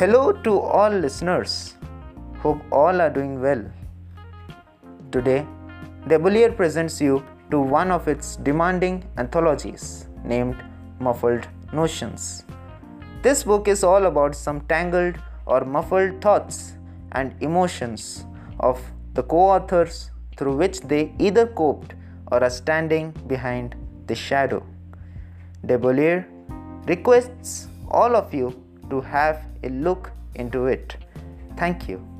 Hello to all listeners. Hope all are doing well. Today, De Bulier presents you to one of its demanding anthologies named Muffled Notions. This book is all about some tangled or muffled thoughts and emotions of the co authors through which they either coped or are standing behind the shadow. De Bulier requests all of you to have a look into it. Thank you.